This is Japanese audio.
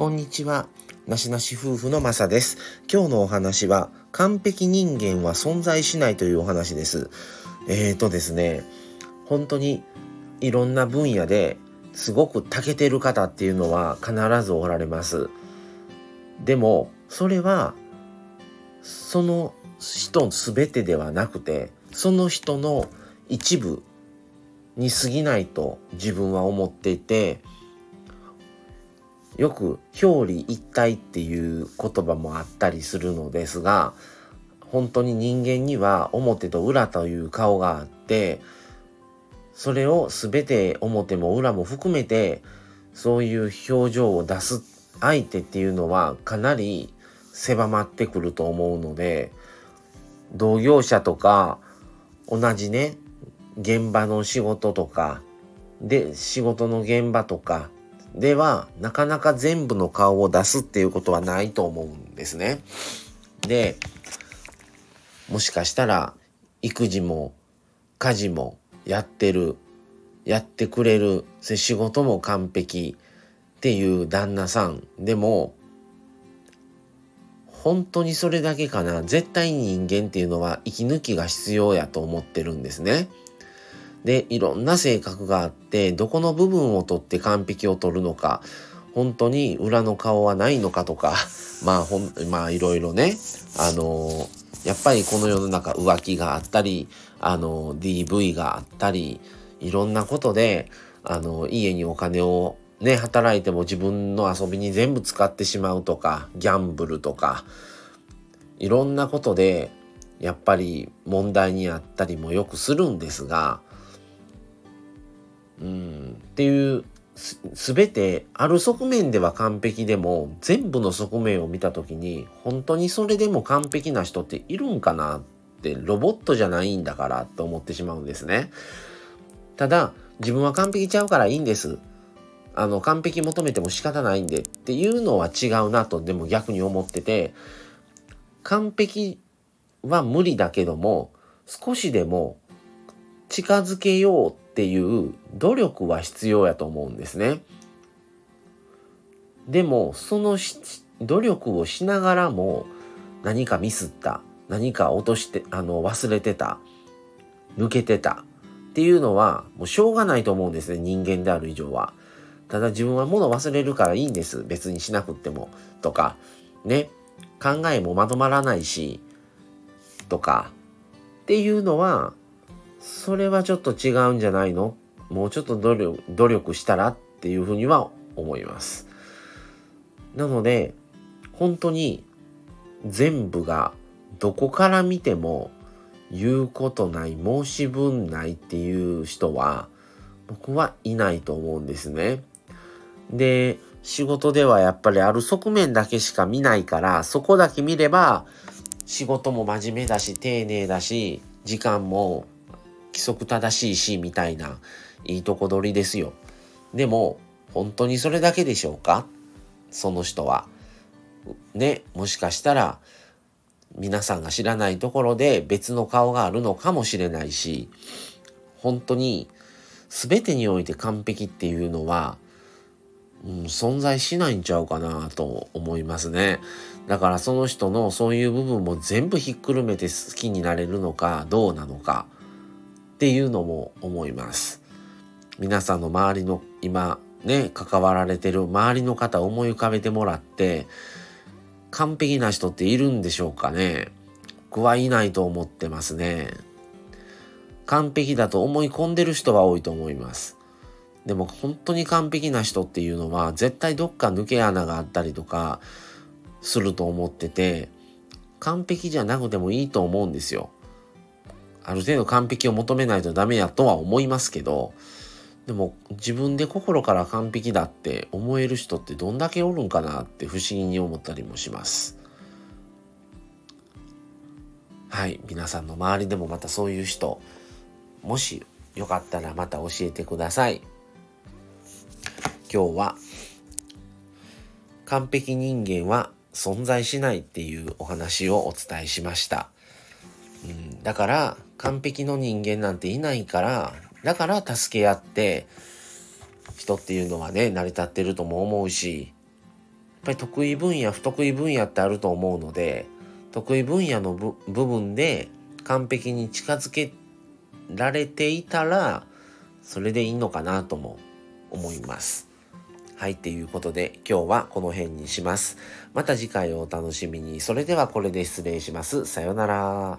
こんにちは。なしなし夫婦のまさです。今日のお話は、完璧人間は存在しないというお話です。えーとですね、本当にいろんな分野ですごく長けてる方っていうのは必ずおられます。でも、それは、その人全てではなくて、その人の一部に過ぎないと自分は思っていて、よく表裏一体っていう言葉もあったりするのですが本当に人間には表と裏という顔があってそれを全て表も裏も含めてそういう表情を出す相手っていうのはかなり狭まってくると思うので同業者とか同じね現場の仕事とかで仕事の現場とかではなかなか全部の顔を出すっていうことはないと思うんですね。でもしかしたら育児も家事もやってるやってくれる仕事も完璧っていう旦那さんでも本当にそれだけかな絶対に人間っていうのは息抜きが必要やと思ってるんですね。で、いろんな性格があって、どこの部分を取って完璧を取るのか、本当に裏の顔はないのかとか、まあほん、まあいろいろね、あのやっぱりこの世の中浮気があったり、あのー DV があったり、いろんなことで、あの家にお金をね、働いても自分の遊びに全部使ってしまうとか、ギャンブルとか、いろんなことで、やっぱり問題にあったりもよくするんですが、うんっていう全てある側面では完璧でも全部の側面を見た時に本当にそれでも完璧な人っているんかなってロボットじゃないんだからと思ってしまうんですね。ただ自分は完璧ちゃうからいいんです。あの完璧求めても仕方ないんでっていうのは違うなとでも逆に思ってて完璧は無理だけども少しでも近づけようっっていう努力は必要やと思うんですね。でもその努力をしながらも何かミスった何か落としてあの忘れてた抜けてたっていうのはもうしょうがないと思うんですね人間である以上は。ただ自分は物忘れるからいいんです別にしなくってもとかね考えもまとまらないしとかっていうのはそれはちょっと違うんじゃないの？もうちょっと努力努力したらっていうふうには思います。なので本当に全部がどこから見ても言うことない申し分ないっていう人は僕はいないと思うんですね。で仕事ではやっぱりある側面だけしか見ないからそこだけ見れば仕事も真面目だし丁寧だし時間も規則正しいし、みたいな、いいとこ取りですよ。でも、本当にそれだけでしょうか？その人は。ね、もしかしたら、皆さんが知らないところで別の顔があるのかもしれないし、本当に全てにおいて完璧っていうのは、うん、存在しないんちゃうかなと思いますね。だからその人のそういう部分も全部ひっくるめて好きになれるのかどうなのか。っていうのも思います。皆さんの周りの今ね、関わられてる周りの方を思い浮かべてもらって、完璧な人っているんでしょうかね僕はいないと思ってますね。完璧だと思い込んでる人は多いと思います。でも本当に完璧な人っていうのは絶対どっか抜け穴があったりとかすると思ってて完璧じゃなくてもいいと思うんですよ。ある程度完璧を求めないとダメやとは思いますけどでも自分で心から完璧だって思える人ってどんだけおるんかなって不思議に思ったりもします。はい皆さんの周りでもまたそういう人もしよかったらまた教えてください。今日は完璧人間は存在しないっていうお話をお伝えしました、うん、だから完璧の人間なんていないから、だから助け合って、人っていうのはね、成り立ってるとも思うしやっ、ぱり得意分野不得意分野ってあると思うので得意分野の部分で完璧に近づけられていたらそれでいいのかなとも思います。はい、ということで今日はこの辺にします。また次回をお楽しみに。それではこれで失礼します。さようなら。